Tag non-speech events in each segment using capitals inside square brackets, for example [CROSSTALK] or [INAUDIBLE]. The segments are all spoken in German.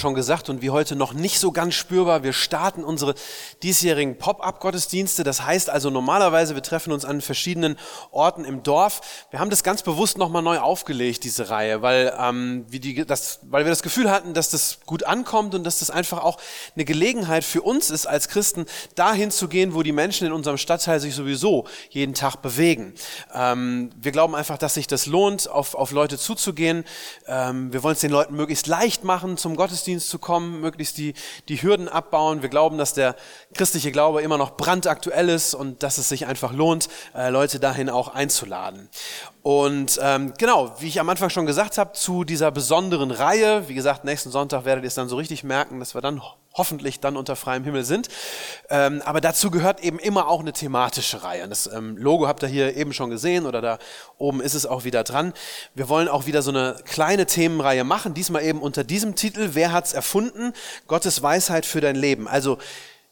Schon gesagt und wie heute noch nicht so ganz spürbar. Wir starten unsere diesjährigen Pop-up-Gottesdienste. Das heißt also normalerweise, wir treffen uns an verschiedenen Orten im Dorf. Wir haben das ganz bewusst nochmal neu aufgelegt, diese Reihe, weil, ähm, wie die, das, weil wir das Gefühl hatten, dass das gut ankommt und dass das einfach auch eine Gelegenheit für uns ist, als Christen dahin zu gehen, wo die Menschen in unserem Stadtteil sich sowieso jeden Tag bewegen. Ähm, wir glauben einfach, dass sich das lohnt, auf, auf Leute zuzugehen. Ähm, wir wollen es den Leuten möglichst leicht machen, zum Gottesdienst Gottesdienst zu kommen, möglichst die, die Hürden abbauen. Wir glauben, dass der christliche Glaube immer noch brandaktuell ist und dass es sich einfach lohnt, äh, Leute dahin auch einzuladen. Und ähm, genau, wie ich am Anfang schon gesagt habe, zu dieser besonderen Reihe, wie gesagt, nächsten Sonntag werdet ihr es dann so richtig merken, dass wir dann hoffentlich dann unter freiem Himmel sind. Ähm, aber dazu gehört eben immer auch eine thematische Reihe. Das ähm, Logo habt ihr hier eben schon gesehen oder da oben ist es auch wieder dran. Wir wollen auch wieder so eine kleine Themenreihe machen, diesmal eben unter diesem Titel, Wer hat's erfunden? Gottes Weisheit für dein Leben. Also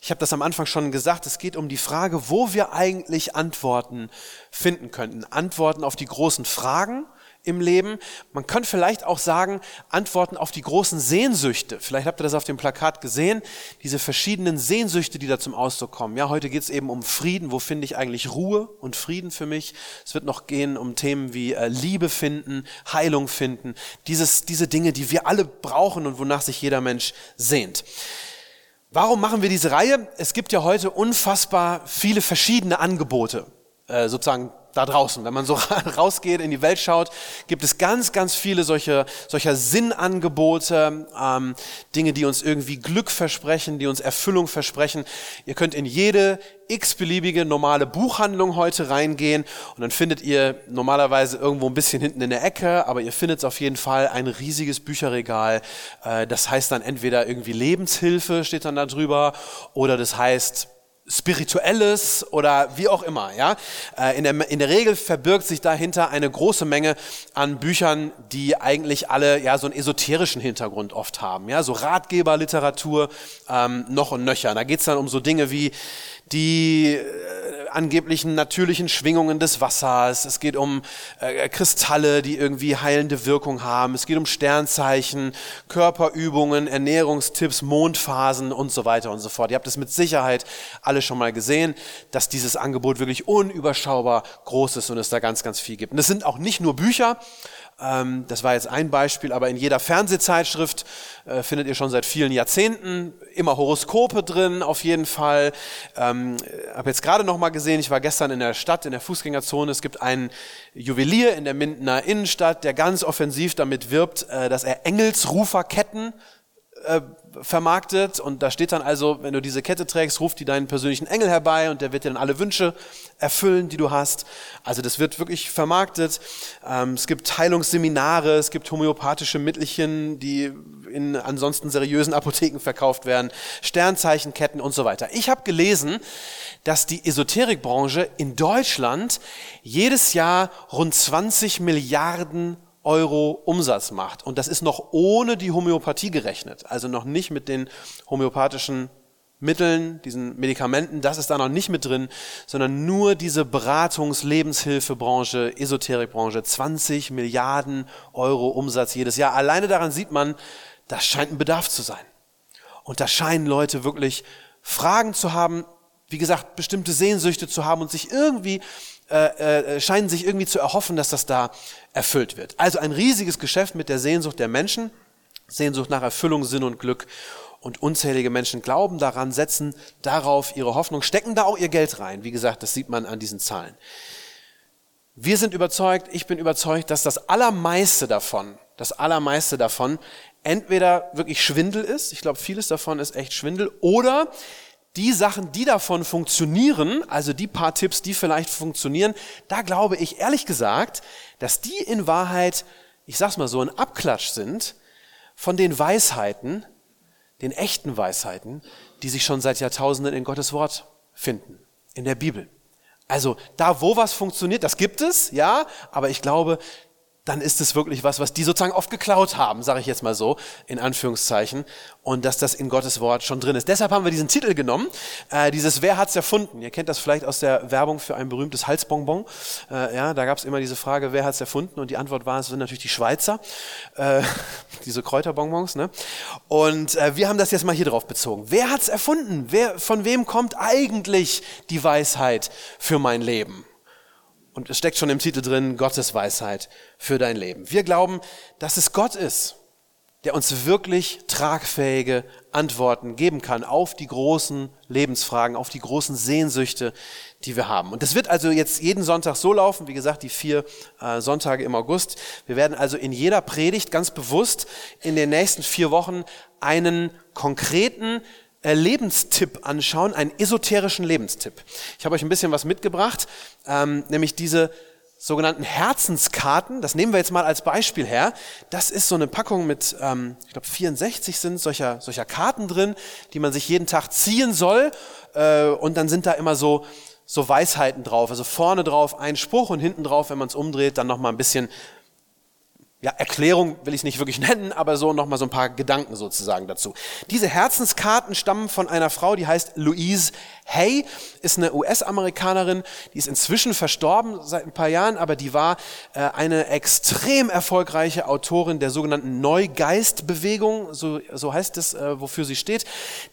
ich habe das am Anfang schon gesagt, es geht um die Frage, wo wir eigentlich Antworten finden könnten. Antworten auf die großen Fragen im Leben. Man könnte vielleicht auch sagen, Antworten auf die großen Sehnsüchte. Vielleicht habt ihr das auf dem Plakat gesehen, diese verschiedenen Sehnsüchte, die da zum Ausdruck kommen. Ja, heute geht es eben um Frieden. Wo finde ich eigentlich Ruhe und Frieden für mich? Es wird noch gehen um Themen wie äh, Liebe finden, Heilung finden. Dieses, diese Dinge, die wir alle brauchen und wonach sich jeder Mensch sehnt. Warum machen wir diese Reihe? Es gibt ja heute unfassbar viele verschiedene Angebote, äh, sozusagen da draußen. Wenn man so [LAUGHS] rausgeht, in die Welt schaut, gibt es ganz, ganz viele solche, solcher Sinnangebote, ähm, Dinge, die uns irgendwie Glück versprechen, die uns Erfüllung versprechen. Ihr könnt in jede x-beliebige normale Buchhandlung heute reingehen und dann findet ihr normalerweise irgendwo ein bisschen hinten in der Ecke, aber ihr findet auf jeden Fall ein riesiges Bücherregal. Äh, das heißt dann entweder irgendwie Lebenshilfe steht dann da drüber oder das heißt Spirituelles oder wie auch immer. Ja? Äh, in, der, in der Regel verbirgt sich dahinter eine große Menge an Büchern, die eigentlich alle ja so einen esoterischen Hintergrund oft haben. Ja? So Ratgeberliteratur ähm, noch und nöcher. Da geht's dann um so Dinge wie die äh, angeblichen natürlichen Schwingungen des Wassers. Es geht um äh, Kristalle, die irgendwie heilende Wirkung haben. Es geht um Sternzeichen, Körperübungen, Ernährungstipps, Mondphasen und so weiter und so fort. Ihr habt es mit Sicherheit alle schon mal gesehen, dass dieses Angebot wirklich unüberschaubar groß ist und es da ganz, ganz viel gibt. Und es sind auch nicht nur Bücher, ähm, das war jetzt ein Beispiel, aber in jeder Fernsehzeitschrift äh, findet ihr schon seit vielen Jahrzehnten immer Horoskope drin, auf jeden Fall. Ähm, habe jetzt gerade noch mal gesehen, ich war gestern in der Stadt, in der Fußgängerzone. Es gibt einen Juwelier in der Mindener Innenstadt, der ganz offensiv damit wirbt, äh, dass er Engelsruferketten äh, vermarktet und da steht dann also, wenn du diese Kette trägst, ruft die deinen persönlichen Engel herbei und der wird dir dann alle Wünsche erfüllen, die du hast. Also das wird wirklich vermarktet. Ähm, es gibt Heilungsseminare, es gibt homöopathische Mittelchen, die in ansonsten seriösen Apotheken verkauft werden, Sternzeichenketten und so weiter. Ich habe gelesen, dass die Esoterikbranche in Deutschland jedes Jahr rund 20 Milliarden Euro Umsatz macht. Und das ist noch ohne die Homöopathie gerechnet, also noch nicht mit den homöopathischen Mitteln, diesen Medikamenten, das ist da noch nicht mit drin, sondern nur diese Beratungs-, Lebenshilfebranche, Esoterikbranche, 20 Milliarden Euro Umsatz jedes Jahr. Alleine daran sieht man, das scheint ein Bedarf zu sein. Und da scheinen Leute wirklich Fragen zu haben, wie gesagt, bestimmte Sehnsüchte zu haben und sich irgendwie äh, äh, scheinen sich irgendwie zu erhoffen, dass das da erfüllt wird. Also ein riesiges Geschäft mit der Sehnsucht der Menschen, Sehnsucht nach Erfüllung, Sinn und Glück. Und unzählige Menschen glauben daran, setzen darauf ihre Hoffnung, stecken da auch ihr Geld rein. Wie gesagt, das sieht man an diesen Zahlen. Wir sind überzeugt, ich bin überzeugt, dass das Allermeiste davon, das Allermeiste davon entweder wirklich Schwindel ist, ich glaube, vieles davon ist echt Schwindel, oder die Sachen, die davon funktionieren, also die paar Tipps, die vielleicht funktionieren, da glaube ich ehrlich gesagt, dass die in Wahrheit, ich sag's mal so, ein Abklatsch sind von den Weisheiten, den echten Weisheiten, die sich schon seit Jahrtausenden in Gottes Wort finden, in der Bibel. Also da, wo was funktioniert, das gibt es, ja, aber ich glaube, dann ist es wirklich was, was die sozusagen oft geklaut haben, sage ich jetzt mal so, in Anführungszeichen, und dass das in Gottes Wort schon drin ist. Deshalb haben wir diesen Titel genommen, äh, dieses Wer hat's erfunden? Ihr kennt das vielleicht aus der Werbung für ein berühmtes Halsbonbon. Äh, ja, da gab es immer diese Frage, wer hat's erfunden? Und die Antwort war, es sind natürlich die Schweizer, äh, [LAUGHS] diese Kräuterbonbons. Ne? Und äh, wir haben das jetzt mal hier drauf bezogen. Wer hat's erfunden? Wer, von wem kommt eigentlich die Weisheit für mein Leben? Und es steckt schon im Titel drin, Gottes Weisheit für dein Leben. Wir glauben, dass es Gott ist, der uns wirklich tragfähige Antworten geben kann auf die großen Lebensfragen, auf die großen Sehnsüchte, die wir haben. Und das wird also jetzt jeden Sonntag so laufen, wie gesagt, die vier äh, Sonntage im August. Wir werden also in jeder Predigt ganz bewusst in den nächsten vier Wochen einen konkreten äh, Lebenstipp anschauen, einen esoterischen Lebenstipp. Ich habe euch ein bisschen was mitgebracht, ähm, nämlich diese sogenannten Herzenskarten. Das nehmen wir jetzt mal als Beispiel her. Das ist so eine Packung mit, ähm, ich glaube 64 sind solcher, solcher Karten drin, die man sich jeden Tag ziehen soll. Äh, und dann sind da immer so so Weisheiten drauf. Also vorne drauf ein Spruch und hinten drauf, wenn man es umdreht, dann noch mal ein bisschen ja, Erklärung will ich es nicht wirklich [LAUGHS] nennen, aber so nochmal so ein paar Gedanken sozusagen dazu. Diese Herzenskarten stammen von einer Frau, die heißt Louise Hay, ist eine US-Amerikanerin, die ist inzwischen verstorben seit ein paar Jahren, aber die war äh, eine extrem erfolgreiche Autorin der sogenannten Neugeistbewegung, so, so heißt es, äh, wofür sie steht.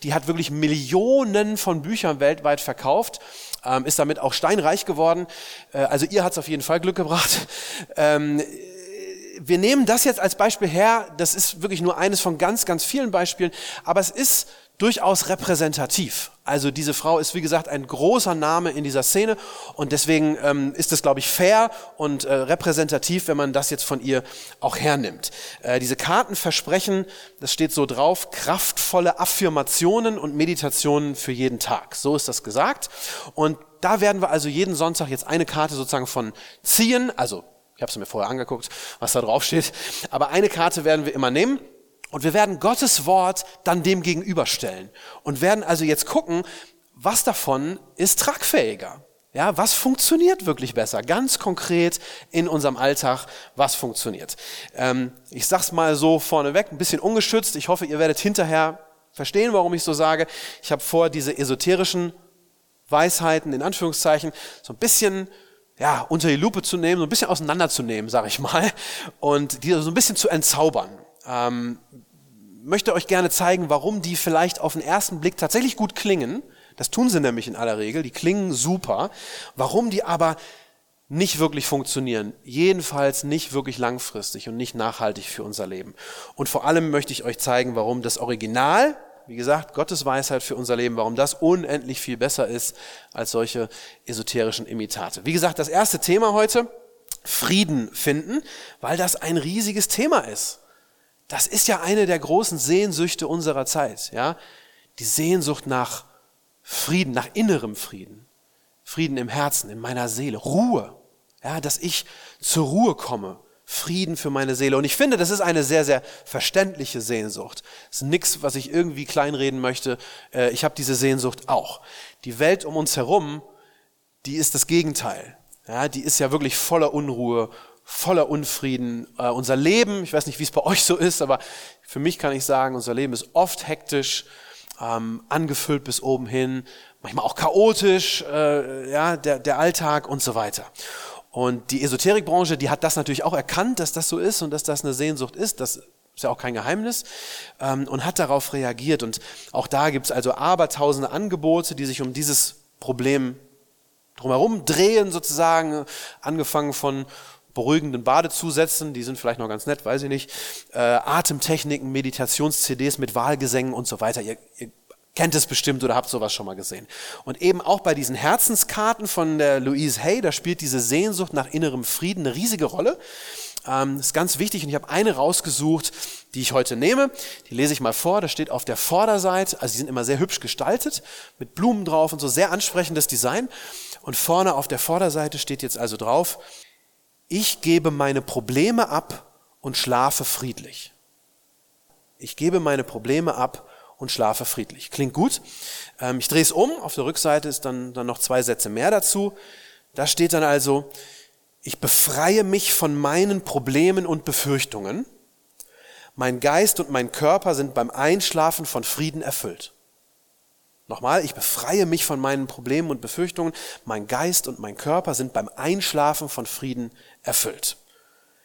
Die hat wirklich Millionen von Büchern weltweit verkauft, ähm, ist damit auch steinreich geworden. Äh, also ihr hat es auf jeden Fall Glück gebracht. Ähm, wir nehmen das jetzt als Beispiel her, das ist wirklich nur eines von ganz, ganz vielen Beispielen, aber es ist durchaus repräsentativ. Also diese Frau ist, wie gesagt, ein großer Name in dieser Szene und deswegen ähm, ist es, glaube ich, fair und äh, repräsentativ, wenn man das jetzt von ihr auch hernimmt. Äh, diese Karten versprechen, das steht so drauf, kraftvolle Affirmationen und Meditationen für jeden Tag. So ist das gesagt. Und da werden wir also jeden Sonntag jetzt eine Karte sozusagen von ziehen, also ich habe es mir vorher angeguckt, was da drauf steht. Aber eine Karte werden wir immer nehmen und wir werden Gottes Wort dann dem gegenüberstellen und werden also jetzt gucken, was davon ist tragfähiger. Ja, was funktioniert wirklich besser? Ganz konkret in unserem Alltag, was funktioniert? Ähm, ich sag's mal so vorneweg, ein bisschen ungeschützt. Ich hoffe, ihr werdet hinterher verstehen, warum ich so sage. Ich habe vor, diese esoterischen Weisheiten in Anführungszeichen so ein bisschen ja, unter die Lupe zu nehmen, so ein bisschen auseinanderzunehmen, sage ich mal, und die so ein bisschen zu entzaubern. Ähm, möchte euch gerne zeigen, warum die vielleicht auf den ersten Blick tatsächlich gut klingen. Das tun sie nämlich in aller Regel, die klingen super. Warum die aber nicht wirklich funktionieren, jedenfalls nicht wirklich langfristig und nicht nachhaltig für unser Leben. Und vor allem möchte ich euch zeigen, warum das Original wie gesagt, Gottes Weisheit für unser Leben, warum das unendlich viel besser ist als solche esoterischen Imitate. Wie gesagt, das erste Thema heute, Frieden finden, weil das ein riesiges Thema ist. Das ist ja eine der großen Sehnsüchte unserer Zeit, ja? Die Sehnsucht nach Frieden, nach innerem Frieden. Frieden im Herzen, in meiner Seele, Ruhe. Ja, dass ich zur Ruhe komme, Frieden für meine Seele. Und ich finde, das ist eine sehr, sehr verständliche Sehnsucht. Das ist nichts, was ich irgendwie kleinreden möchte. Äh, ich habe diese Sehnsucht auch. Die Welt um uns herum, die ist das Gegenteil. Ja, die ist ja wirklich voller Unruhe, voller Unfrieden. Uh, unser Leben, ich weiß nicht, wie es bei euch so ist, aber für mich kann ich sagen, unser Leben ist oft hektisch, ähm, angefüllt bis oben hin, manchmal auch chaotisch, äh, ja, der, der Alltag und so weiter. Und die Esoterikbranche, die hat das natürlich auch erkannt, dass das so ist und dass das eine Sehnsucht ist. Das ist ja auch kein Geheimnis. Ähm, und hat darauf reagiert. Und auch da gibt es also abertausende Angebote, die sich um dieses Problem drumherum drehen, sozusagen. Angefangen von beruhigenden Badezusätzen, die sind vielleicht noch ganz nett, weiß ich nicht. Äh, Atemtechniken, Meditations-CDs mit Wahlgesängen und so weiter. Ihr, ihr kennt es bestimmt oder habt sowas schon mal gesehen. Und eben auch bei diesen Herzenskarten von der Louise Hay, da spielt diese Sehnsucht nach innerem Frieden eine riesige Rolle. Ähm, ist ganz wichtig und ich habe eine rausgesucht, die ich heute nehme. Die lese ich mal vor. Da steht auf der Vorderseite, also die sind immer sehr hübsch gestaltet, mit Blumen drauf und so, sehr ansprechendes Design. Und vorne auf der Vorderseite steht jetzt also drauf, ich gebe meine Probleme ab und schlafe friedlich. Ich gebe meine Probleme ab und schlafe friedlich. Klingt gut. Ähm, ich drehe es um. Auf der Rückseite ist dann, dann noch zwei Sätze mehr dazu. Da steht dann also, ich befreie mich von meinen Problemen und Befürchtungen. Mein Geist und mein Körper sind beim Einschlafen von Frieden erfüllt. Nochmal, ich befreie mich von meinen Problemen und Befürchtungen. Mein Geist und mein Körper sind beim Einschlafen von Frieden erfüllt.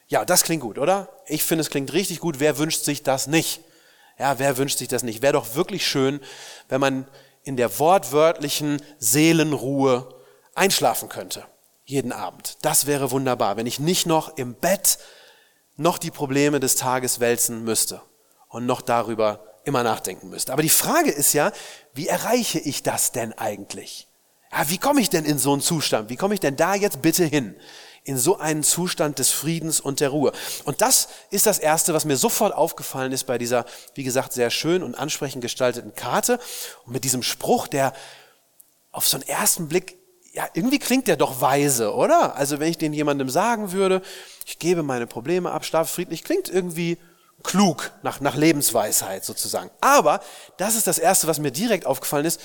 Ja, das klingt gut, oder? Ich finde, es klingt richtig gut. Wer wünscht sich das nicht? Ja, wer wünscht sich das nicht? Wäre doch wirklich schön, wenn man in der wortwörtlichen Seelenruhe einschlafen könnte. Jeden Abend. Das wäre wunderbar, wenn ich nicht noch im Bett noch die Probleme des Tages wälzen müsste und noch darüber immer nachdenken müsste. Aber die Frage ist ja, wie erreiche ich das denn eigentlich? Ja, wie komme ich denn in so einen Zustand? Wie komme ich denn da jetzt bitte hin? In so einen Zustand des Friedens und der Ruhe. Und das ist das Erste, was mir sofort aufgefallen ist bei dieser, wie gesagt, sehr schön und ansprechend gestalteten Karte. Und mit diesem Spruch, der auf so einen ersten Blick, ja, irgendwie klingt der doch weise, oder? Also wenn ich den jemandem sagen würde, ich gebe meine Probleme ab, schlafe friedlich, klingt irgendwie klug, nach, nach Lebensweisheit sozusagen. Aber das ist das Erste, was mir direkt aufgefallen ist.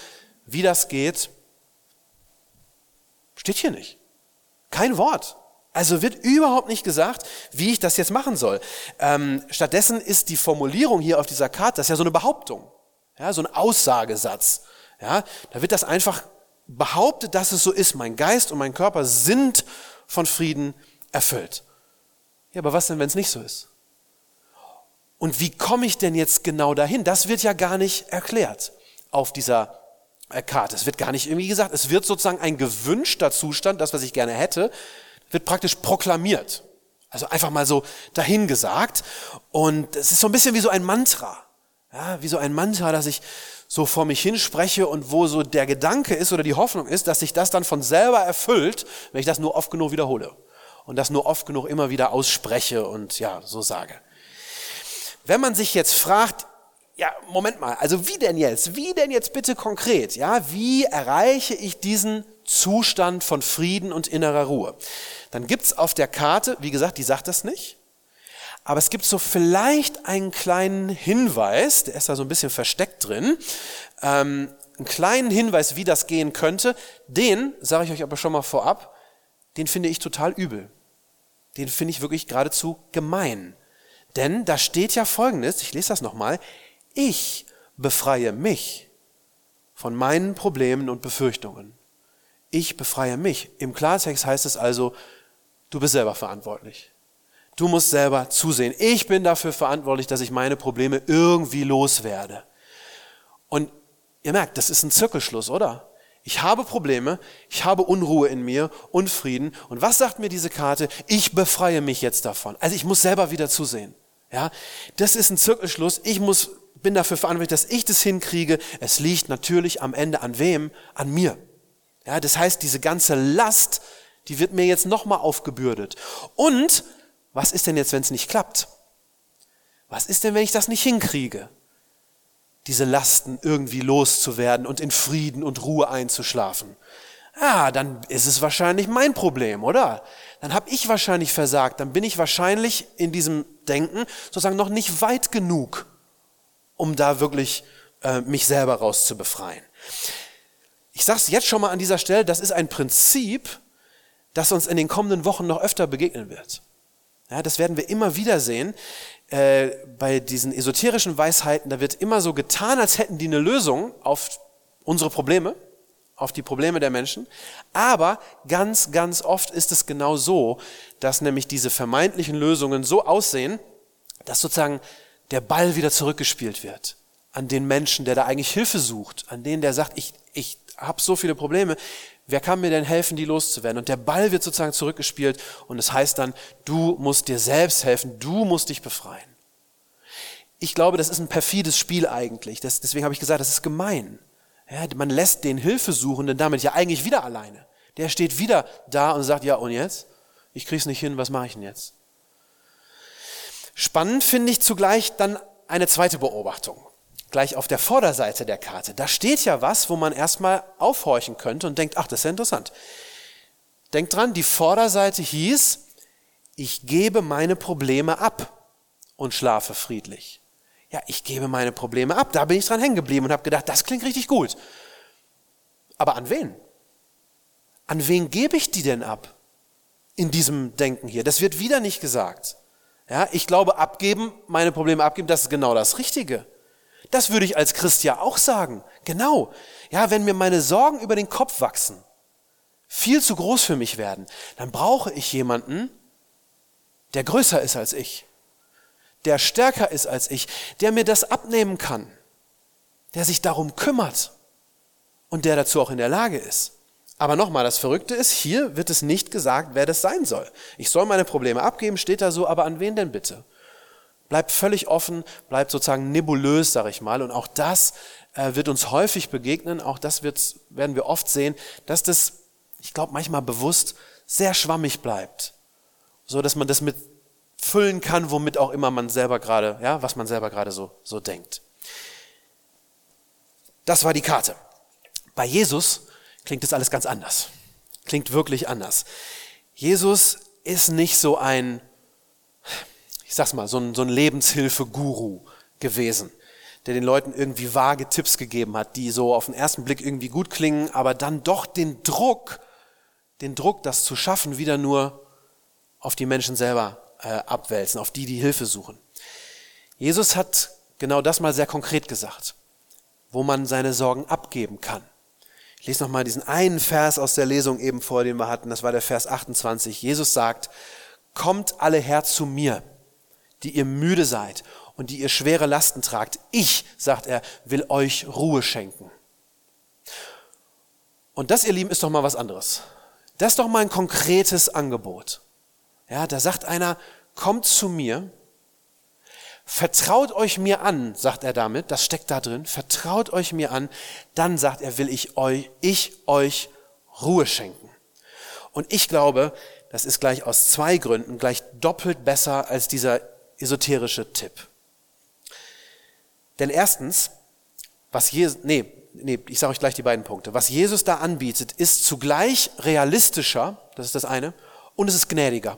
Wie das geht, steht hier nicht. Kein Wort. Also wird überhaupt nicht gesagt, wie ich das jetzt machen soll. Ähm, stattdessen ist die Formulierung hier auf dieser Karte, das ist ja so eine Behauptung, ja, so ein Aussagesatz. Ja, da wird das einfach behauptet, dass es so ist. Mein Geist und mein Körper sind von Frieden erfüllt. Ja, aber was denn, wenn es nicht so ist? Und wie komme ich denn jetzt genau dahin? Das wird ja gar nicht erklärt auf dieser äh, Karte. Es wird gar nicht irgendwie gesagt. Es wird sozusagen ein gewünschter Zustand, das, was ich gerne hätte, wird praktisch proklamiert. Also einfach mal so dahingesagt. Und es ist so ein bisschen wie so ein Mantra. Ja, wie so ein Mantra, das ich so vor mich hinspreche und wo so der Gedanke ist oder die Hoffnung ist, dass sich das dann von selber erfüllt, wenn ich das nur oft genug wiederhole. Und das nur oft genug immer wieder ausspreche und ja, so sage. Wenn man sich jetzt fragt, ja, Moment mal, also wie denn jetzt? Wie denn jetzt bitte konkret? Ja, wie erreiche ich diesen Zustand von Frieden und innerer Ruhe? Dann gibt's auf der Karte, wie gesagt, die sagt das nicht, aber es gibt so vielleicht einen kleinen Hinweis, der ist da so ein bisschen versteckt drin, ähm, einen kleinen Hinweis, wie das gehen könnte. Den, sage ich euch aber schon mal vorab, den finde ich total übel. Den finde ich wirklich geradezu gemein. Denn da steht ja Folgendes, ich lese das nochmal, ich befreie mich von meinen Problemen und Befürchtungen. Ich befreie mich. Im Klartext heißt es also, du bist selber verantwortlich. Du musst selber zusehen. Ich bin dafür verantwortlich, dass ich meine Probleme irgendwie loswerde. Und ihr merkt, das ist ein Zirkelschluss, oder? Ich habe Probleme, ich habe Unruhe in mir, Unfrieden. Und was sagt mir diese Karte? Ich befreie mich jetzt davon. Also ich muss selber wieder zusehen. Ja, das ist ein Zirkelschluss. Ich muss, bin dafür verantwortlich, dass ich das hinkriege. Es liegt natürlich am Ende an wem? An mir. Ja, das heißt, diese ganze Last, die wird mir jetzt nochmal aufgebürdet. Und was ist denn jetzt, wenn es nicht klappt? Was ist denn, wenn ich das nicht hinkriege? Diese Lasten irgendwie loszuwerden und in Frieden und Ruhe einzuschlafen ah, dann ist es wahrscheinlich mein Problem, oder? Dann habe ich wahrscheinlich versagt, dann bin ich wahrscheinlich in diesem Denken sozusagen noch nicht weit genug, um da wirklich äh, mich selber rauszubefreien. Ich sage es jetzt schon mal an dieser Stelle, das ist ein Prinzip, das uns in den kommenden Wochen noch öfter begegnen wird. Ja, das werden wir immer wieder sehen. Äh, bei diesen esoterischen Weisheiten, da wird immer so getan, als hätten die eine Lösung auf unsere Probleme auf die Probleme der Menschen. Aber ganz, ganz oft ist es genau so, dass nämlich diese vermeintlichen Lösungen so aussehen, dass sozusagen der Ball wieder zurückgespielt wird an den Menschen, der da eigentlich Hilfe sucht, an den, der sagt, ich, ich habe so viele Probleme, wer kann mir denn helfen, die loszuwerden? Und der Ball wird sozusagen zurückgespielt und es heißt dann, du musst dir selbst helfen, du musst dich befreien. Ich glaube, das ist ein perfides Spiel eigentlich. Das, deswegen habe ich gesagt, das ist gemein. Ja, man lässt den Hilfesuchenden damit ja eigentlich wieder alleine. Der steht wieder da und sagt, ja und jetzt? Ich krieg's nicht hin, was mache ich denn jetzt? Spannend finde ich zugleich dann eine zweite Beobachtung. Gleich auf der Vorderseite der Karte. Da steht ja was, wo man erstmal aufhorchen könnte und denkt, ach, das ist ja interessant. Denkt dran, die Vorderseite hieß, ich gebe meine Probleme ab und schlafe friedlich. Ja, ich gebe meine Probleme ab. Da bin ich dran hängen geblieben und habe gedacht, das klingt richtig gut. Aber an wen? An wen gebe ich die denn ab? In diesem Denken hier. Das wird wieder nicht gesagt. Ja, ich glaube, abgeben, meine Probleme abgeben, das ist genau das Richtige. Das würde ich als Christ ja auch sagen. Genau. Ja, wenn mir meine Sorgen über den Kopf wachsen, viel zu groß für mich werden, dann brauche ich jemanden, der größer ist als ich, der stärker ist als ich, der mir das abnehmen kann, der sich darum kümmert und der dazu auch in der Lage ist. Aber nochmal, das Verrückte ist, hier wird es nicht gesagt, wer das sein soll. Ich soll meine Probleme abgeben, steht da so, aber an wen denn bitte? Bleibt völlig offen, bleibt sozusagen nebulös, sag ich mal. Und auch das äh, wird uns häufig begegnen, auch das werden wir oft sehen, dass das, ich glaube, manchmal bewusst sehr schwammig bleibt. So dass man das mit füllen kann, womit auch immer man selber gerade, ja, was man selber gerade so, so denkt. Das war die Karte. Bei Jesus klingt das alles ganz anders. Klingt wirklich anders. Jesus ist nicht so ein, ich sag's mal, so ein, so ein Lebenshilfe-Guru gewesen, der den Leuten irgendwie vage Tipps gegeben hat, die so auf den ersten Blick irgendwie gut klingen, aber dann doch den Druck, den Druck, das zu schaffen, wieder nur auf die Menschen selber äh, abwälzen, auf die, die Hilfe suchen. Jesus hat genau das mal sehr konkret gesagt, wo man seine Sorgen abgeben kann. Ich lese nochmal diesen einen Vers aus der Lesung eben vor, den wir hatten. Das war der Vers 28. Jesus sagt, kommt alle her zu mir, die ihr müde seid und die ihr schwere Lasten tragt. Ich, sagt er, will euch Ruhe schenken. Und das, ihr Lieben, ist doch mal was anderes. Das ist doch mal ein konkretes Angebot. Ja, da sagt einer, kommt zu mir, Vertraut euch mir an, sagt er damit, das steckt da drin, vertraut euch mir an, dann sagt er, will ich euch, ich euch Ruhe schenken. Und ich glaube, das ist gleich aus zwei Gründen gleich doppelt besser als dieser esoterische Tipp. Denn erstens, was Jesus, nee, nee, ich sage euch gleich die beiden Punkte. Was Jesus da anbietet, ist zugleich realistischer, das ist das eine, und es ist gnädiger.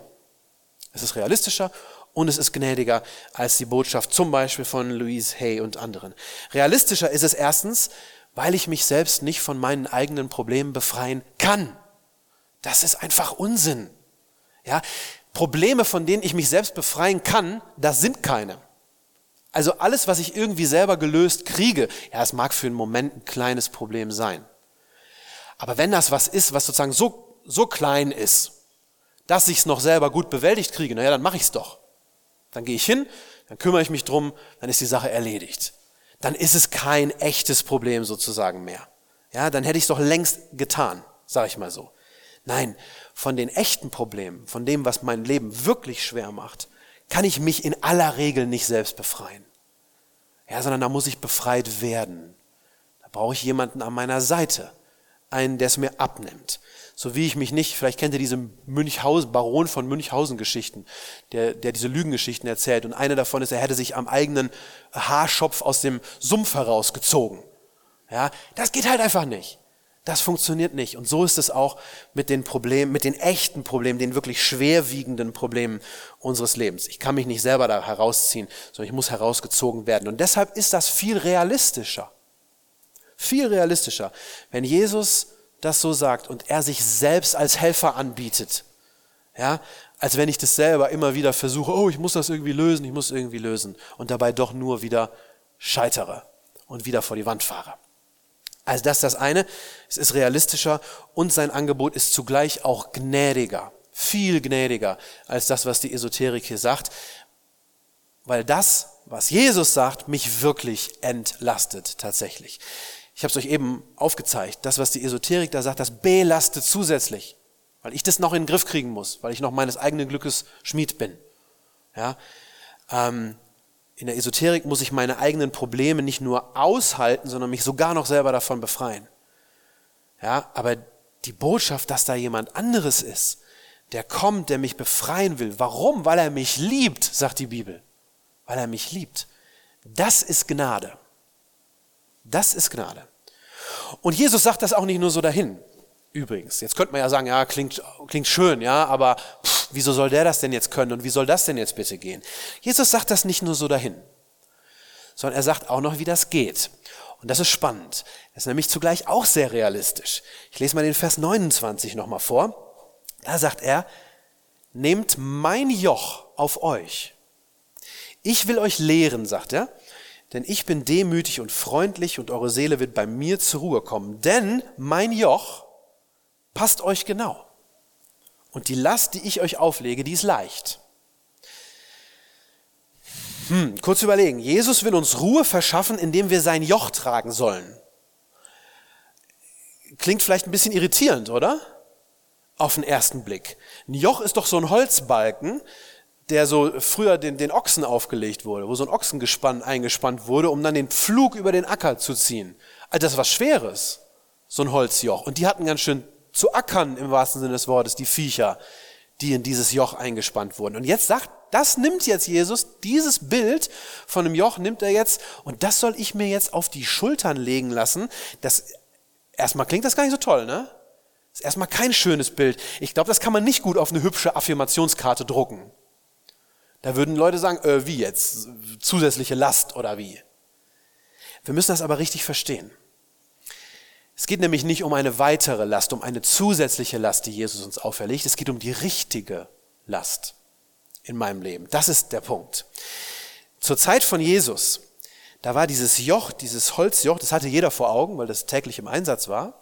Es ist realistischer und es ist gnädiger als die Botschaft zum Beispiel von Louise Hay und anderen. Realistischer ist es erstens, weil ich mich selbst nicht von meinen eigenen Problemen befreien kann. Das ist einfach Unsinn. Ja, Probleme, von denen ich mich selbst befreien kann, das sind keine. Also alles, was ich irgendwie selber gelöst kriege, ja, es mag für einen Moment ein kleines Problem sein. Aber wenn das was ist, was sozusagen so, so klein ist, dass ich es noch selber gut bewältigt kriege, naja, dann mache ich es doch. Dann gehe ich hin, dann kümmere ich mich drum, dann ist die Sache erledigt. Dann ist es kein echtes Problem sozusagen mehr. Ja, dann hätte ich es doch längst getan, sage ich mal so. Nein, von den echten Problemen, von dem, was mein Leben wirklich schwer macht, kann ich mich in aller Regel nicht selbst befreien. Ja, sondern da muss ich befreit werden. Da brauche ich jemanden an meiner Seite, einen, der es mir abnimmt so wie ich mich nicht, vielleicht kennt ihr diese Münchhausen, Baron von Münchhausen Geschichten, der, der diese Lügengeschichten erzählt. Und eine davon ist, er hätte sich am eigenen Haarschopf aus dem Sumpf herausgezogen. Ja, das geht halt einfach nicht. Das funktioniert nicht. Und so ist es auch mit den Problemen, mit den echten Problemen, den wirklich schwerwiegenden Problemen unseres Lebens. Ich kann mich nicht selber da herausziehen, sondern ich muss herausgezogen werden. Und deshalb ist das viel realistischer. Viel realistischer. Wenn Jesus das so sagt und er sich selbst als Helfer anbietet. Ja, als wenn ich das selber immer wieder versuche, oh, ich muss das irgendwie lösen, ich muss irgendwie lösen und dabei doch nur wieder scheitere und wieder vor die Wand fahre. Also das ist das eine, es ist realistischer und sein Angebot ist zugleich auch gnädiger, viel gnädiger als das, was die Esoterik hier sagt, weil das, was Jesus sagt, mich wirklich entlastet tatsächlich. Ich habe es euch eben aufgezeigt. Das, was die Esoterik da sagt, das belastet zusätzlich, weil ich das noch in den Griff kriegen muss, weil ich noch meines eigenen Glückes Schmied bin. Ja, ähm, in der Esoterik muss ich meine eigenen Probleme nicht nur aushalten, sondern mich sogar noch selber davon befreien. Ja, aber die Botschaft, dass da jemand anderes ist, der kommt, der mich befreien will. Warum? Weil er mich liebt, sagt die Bibel. Weil er mich liebt. Das ist Gnade. Das ist Gnade. Und Jesus sagt das auch nicht nur so dahin. Übrigens, jetzt könnte man ja sagen, ja, klingt, klingt schön, ja, aber pff, wieso soll der das denn jetzt können und wie soll das denn jetzt bitte gehen? Jesus sagt das nicht nur so dahin, sondern er sagt auch noch, wie das geht. Und das ist spannend. Das ist nämlich zugleich auch sehr realistisch. Ich lese mal den Vers 29 nochmal vor. Da sagt er, nehmt mein Joch auf euch. Ich will euch lehren, sagt er, denn ich bin demütig und freundlich und eure Seele wird bei mir zur Ruhe kommen. Denn mein Joch passt euch genau. Und die Last, die ich euch auflege, die ist leicht. Hm, kurz überlegen. Jesus will uns Ruhe verschaffen, indem wir sein Joch tragen sollen. Klingt vielleicht ein bisschen irritierend, oder? Auf den ersten Blick. Ein Joch ist doch so ein Holzbalken, der so früher den, den Ochsen aufgelegt wurde, wo so ein Ochsengespann eingespannt wurde, um dann den Pflug über den Acker zu ziehen. Also das was Schweres, so ein Holzjoch. Und die hatten ganz schön zu ackern im wahrsten Sinne des Wortes, die Viecher, die in dieses Joch eingespannt wurden. Und jetzt sagt, das nimmt jetzt Jesus, dieses Bild von einem Joch nimmt er jetzt und das soll ich mir jetzt auf die Schultern legen lassen. Das, erstmal klingt das gar nicht so toll, ne? Das ist erstmal kein schönes Bild. Ich glaube, das kann man nicht gut auf eine hübsche Affirmationskarte drucken. Da würden Leute sagen, äh, wie jetzt? Zusätzliche Last oder wie? Wir müssen das aber richtig verstehen. Es geht nämlich nicht um eine weitere Last, um eine zusätzliche Last, die Jesus uns auferlegt. Es geht um die richtige Last in meinem Leben. Das ist der Punkt. Zur Zeit von Jesus, da war dieses Joch, dieses Holzjoch, das hatte jeder vor Augen, weil das täglich im Einsatz war.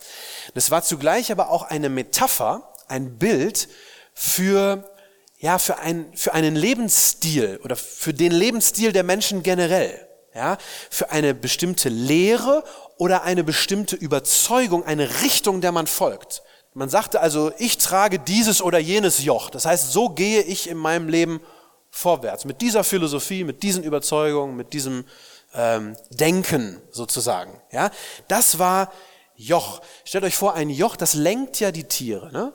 Das war zugleich aber auch eine Metapher, ein Bild für, ja, für, ein, für einen Lebensstil oder für den Lebensstil der Menschen generell. Ja, für eine bestimmte Lehre oder eine bestimmte Überzeugung, eine Richtung, der man folgt. Man sagte also, ich trage dieses oder jenes Joch. Das heißt, so gehe ich in meinem Leben vorwärts. Mit dieser Philosophie, mit diesen Überzeugungen, mit diesem ähm, Denken sozusagen. Ja, das war Joch. Stellt euch vor, ein Joch, das lenkt ja die Tiere. Ne?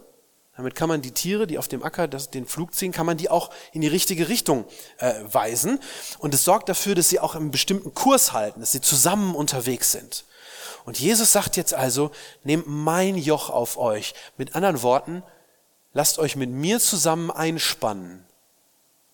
Damit kann man die Tiere, die auf dem Acker das, den Flug ziehen, kann man die auch in die richtige Richtung äh, weisen. Und es sorgt dafür, dass sie auch einen bestimmten Kurs halten, dass sie zusammen unterwegs sind. Und Jesus sagt jetzt also, nehmt mein Joch auf euch. Mit anderen Worten, lasst euch mit mir zusammen einspannen.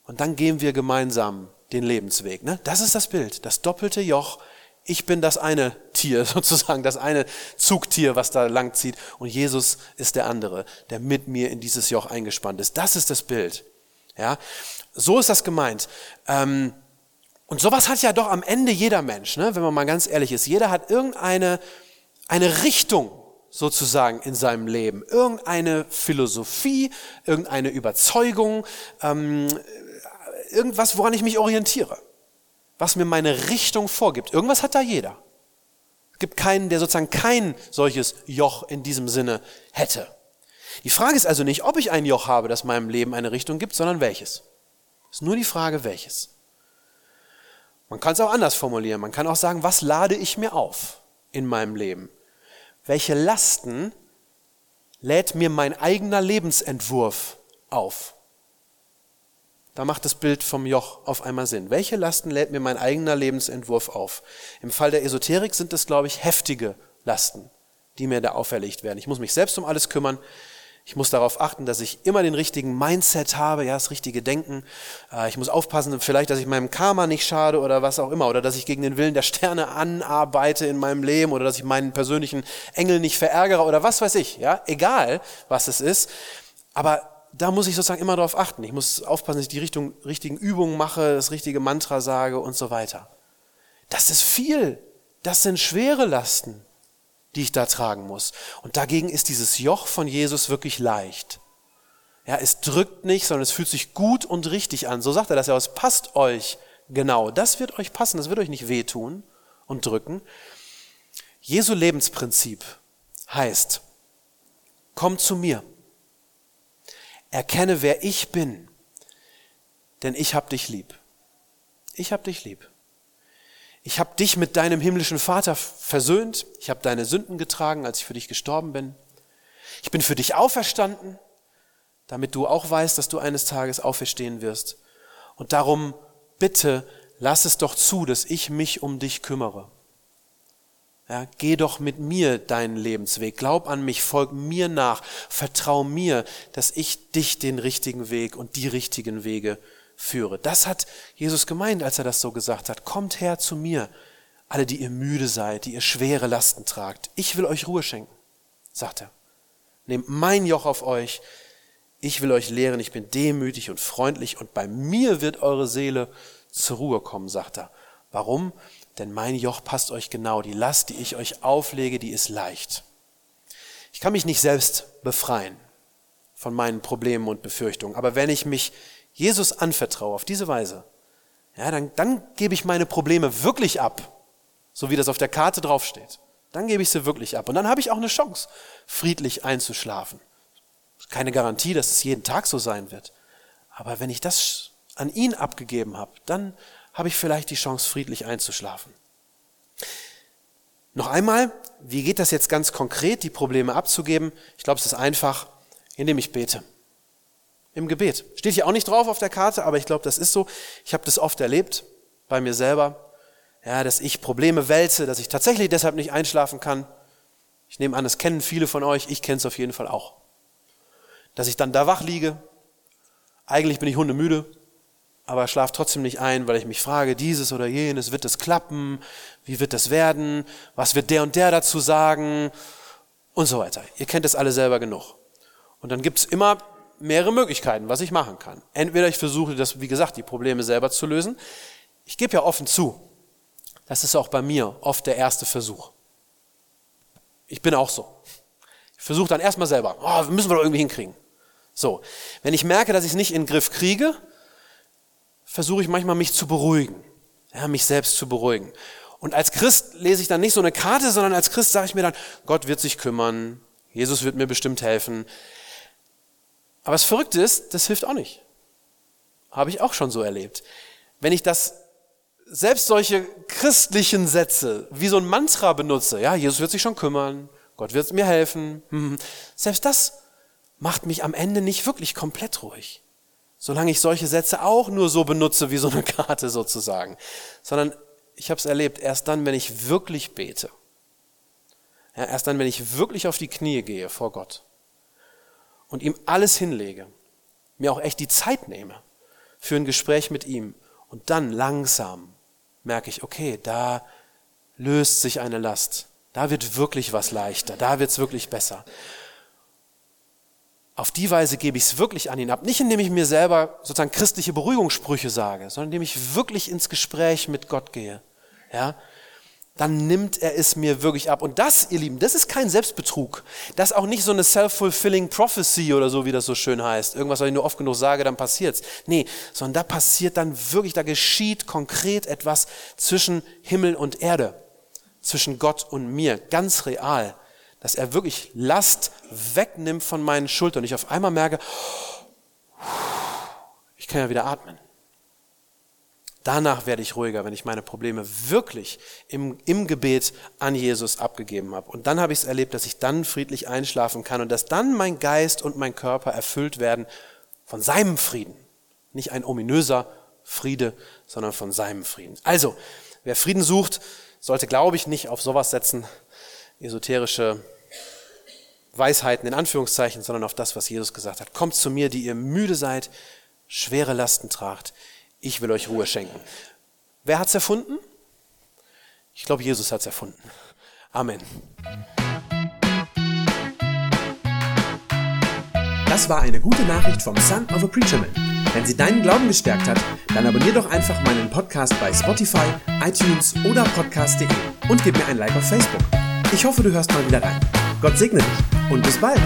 Und dann gehen wir gemeinsam den Lebensweg. Ne? Das ist das Bild, das doppelte Joch. Ich bin das eine Tier [LAUGHS] sozusagen, das eine Zugtier, was da lang zieht. Und Jesus ist der andere, der mit mir in dieses Joch eingespannt ist. Das ist das Bild. Ja, so ist das gemeint. Ähm, und sowas hat ja doch am Ende jeder Mensch, ne? wenn man mal ganz ehrlich ist. Jeder hat irgendeine eine Richtung sozusagen in seinem Leben, irgendeine Philosophie, irgendeine Überzeugung, ähm, irgendwas, woran ich mich orientiere, was mir meine Richtung vorgibt. Irgendwas hat da jeder. Es gibt keinen, der sozusagen kein solches Joch in diesem Sinne hätte. Die Frage ist also nicht, ob ich ein Joch habe, das meinem Leben eine Richtung gibt, sondern welches. Es ist nur die Frage, welches. Man kann es auch anders formulieren. Man kann auch sagen, was lade ich mir auf in meinem Leben? Welche Lasten lädt mir mein eigener Lebensentwurf auf? Da macht das Bild vom Joch auf einmal Sinn. Welche Lasten lädt mir mein eigener Lebensentwurf auf? Im Fall der Esoterik sind es, glaube ich, heftige Lasten, die mir da auferlegt werden. Ich muss mich selbst um alles kümmern. Ich muss darauf achten, dass ich immer den richtigen Mindset habe, ja, das richtige Denken. Äh, ich muss aufpassen, vielleicht, dass ich meinem Karma nicht schade oder was auch immer, oder dass ich gegen den Willen der Sterne anarbeite in meinem Leben oder dass ich meinen persönlichen Engel nicht verärgere oder was weiß ich, ja, egal, was es ist. Aber da muss ich sozusagen immer darauf achten. Ich muss aufpassen, dass ich die Richtung, richtigen Übungen mache, das richtige Mantra sage und so weiter. Das ist viel. Das sind schwere Lasten die ich da tragen muss. Und dagegen ist dieses Joch von Jesus wirklich leicht. Ja, es drückt nicht, sondern es fühlt sich gut und richtig an. So sagt er das ja, es passt euch genau. Das wird euch passen, das wird euch nicht wehtun und drücken. Jesu Lebensprinzip heißt, komm zu mir. Erkenne, wer ich bin, denn ich hab dich lieb. Ich hab dich lieb. Ich habe dich mit deinem himmlischen Vater versöhnt. Ich habe deine Sünden getragen, als ich für dich gestorben bin. Ich bin für dich auferstanden, damit du auch weißt, dass du eines Tages auferstehen wirst. Und darum bitte, lass es doch zu, dass ich mich um dich kümmere. Ja, geh doch mit mir deinen Lebensweg. Glaub an mich, folg mir nach, vertrau mir, dass ich dich den richtigen Weg und die richtigen Wege führe. Das hat Jesus gemeint, als er das so gesagt hat. Kommt her zu mir, alle, die ihr müde seid, die ihr schwere Lasten tragt. Ich will euch Ruhe schenken, sagt er. Nehmt mein Joch auf euch. Ich will euch lehren, ich bin demütig und freundlich und bei mir wird eure Seele zur Ruhe kommen, sagt er. Warum? Denn mein Joch passt euch genau. Die Last, die ich euch auflege, die ist leicht. Ich kann mich nicht selbst befreien von meinen Problemen und Befürchtungen. Aber wenn ich mich Jesus anvertraue auf diese Weise, ja, dann, dann gebe ich meine Probleme wirklich ab, so wie das auf der Karte draufsteht. Dann gebe ich sie wirklich ab. Und dann habe ich auch eine Chance, friedlich einzuschlafen. Keine Garantie, dass es jeden Tag so sein wird. Aber wenn ich das an ihn abgegeben habe, dann habe ich vielleicht die Chance, friedlich einzuschlafen. Noch einmal, wie geht das jetzt ganz konkret, die Probleme abzugeben? Ich glaube, es ist einfach, indem ich bete. Im Gebet. Steht hier auch nicht drauf auf der Karte, aber ich glaube, das ist so. Ich habe das oft erlebt bei mir selber, ja, dass ich Probleme wälze, dass ich tatsächlich deshalb nicht einschlafen kann. Ich nehme an, das kennen viele von euch, ich kenne es auf jeden Fall auch. Dass ich dann da wach liege, eigentlich bin ich hundemüde, aber schlaf trotzdem nicht ein, weil ich mich frage, dieses oder jenes, wird das klappen? Wie wird das werden? Was wird der und der dazu sagen? Und so weiter. Ihr kennt es alle selber genug. Und dann gibt's immer mehrere Möglichkeiten, was ich machen kann. Entweder ich versuche das, wie gesagt, die Probleme selber zu lösen. Ich gebe ja offen zu, das ist auch bei mir oft der erste Versuch. Ich bin auch so. Ich versuche dann erstmal selber, oh, müssen wir doch irgendwie hinkriegen. So, wenn ich merke, dass ich es nicht in den Griff kriege, versuche ich manchmal mich zu beruhigen, ja, mich selbst zu beruhigen. Und als Christ lese ich dann nicht so eine Karte, sondern als Christ sage ich mir dann, Gott wird sich kümmern, Jesus wird mir bestimmt helfen. Aber das Verrückte ist, das hilft auch nicht. Habe ich auch schon so erlebt. Wenn ich das selbst solche christlichen Sätze wie so ein Mantra benutze, ja, Jesus wird sich schon kümmern, Gott wird mir helfen, hm, selbst das macht mich am Ende nicht wirklich komplett ruhig solange ich solche Sätze auch nur so benutze wie so eine Karte sozusagen, sondern ich habe es erlebt, erst dann, wenn ich wirklich bete, ja, erst dann, wenn ich wirklich auf die Knie gehe vor Gott und ihm alles hinlege, mir auch echt die Zeit nehme für ein Gespräch mit ihm und dann langsam merke ich, okay, da löst sich eine Last, da wird wirklich was leichter, da wird es wirklich besser auf die Weise gebe ich es wirklich an ihn ab. Nicht indem ich mir selber sozusagen christliche Beruhigungssprüche sage, sondern indem ich wirklich ins Gespräch mit Gott gehe. Ja, dann nimmt er es mir wirklich ab. Und das, ihr Lieben, das ist kein Selbstbetrug. Das ist auch nicht so eine self-fulfilling prophecy oder so, wie das so schön heißt. Irgendwas, was ich nur oft genug sage, dann passiert's. Nee, sondern da passiert dann wirklich, da geschieht konkret etwas zwischen Himmel und Erde. Zwischen Gott und mir. Ganz real dass er wirklich Last wegnimmt von meinen Schultern und ich auf einmal merke, ich kann ja wieder atmen. Danach werde ich ruhiger, wenn ich meine Probleme wirklich im, im Gebet an Jesus abgegeben habe. Und dann habe ich es erlebt, dass ich dann friedlich einschlafen kann und dass dann mein Geist und mein Körper erfüllt werden von seinem Frieden. Nicht ein ominöser Friede, sondern von seinem Frieden. Also, wer Frieden sucht, sollte, glaube ich, nicht auf sowas setzen, esoterische Weisheiten in Anführungszeichen, sondern auf das, was Jesus gesagt hat. Kommt zu mir, die ihr müde seid, schwere Lasten tragt. Ich will euch Ruhe schenken. Wer hat's erfunden? Ich glaube, Jesus hat's erfunden. Amen. Das war eine gute Nachricht vom Son of a Preacher Man. Wenn sie deinen Glauben gestärkt hat, dann abonnier doch einfach meinen Podcast bei Spotify, iTunes oder podcast.de und gib mir ein Like auf Facebook. Ich hoffe, du hörst mal wieder rein. Gott segne dich und bis bald.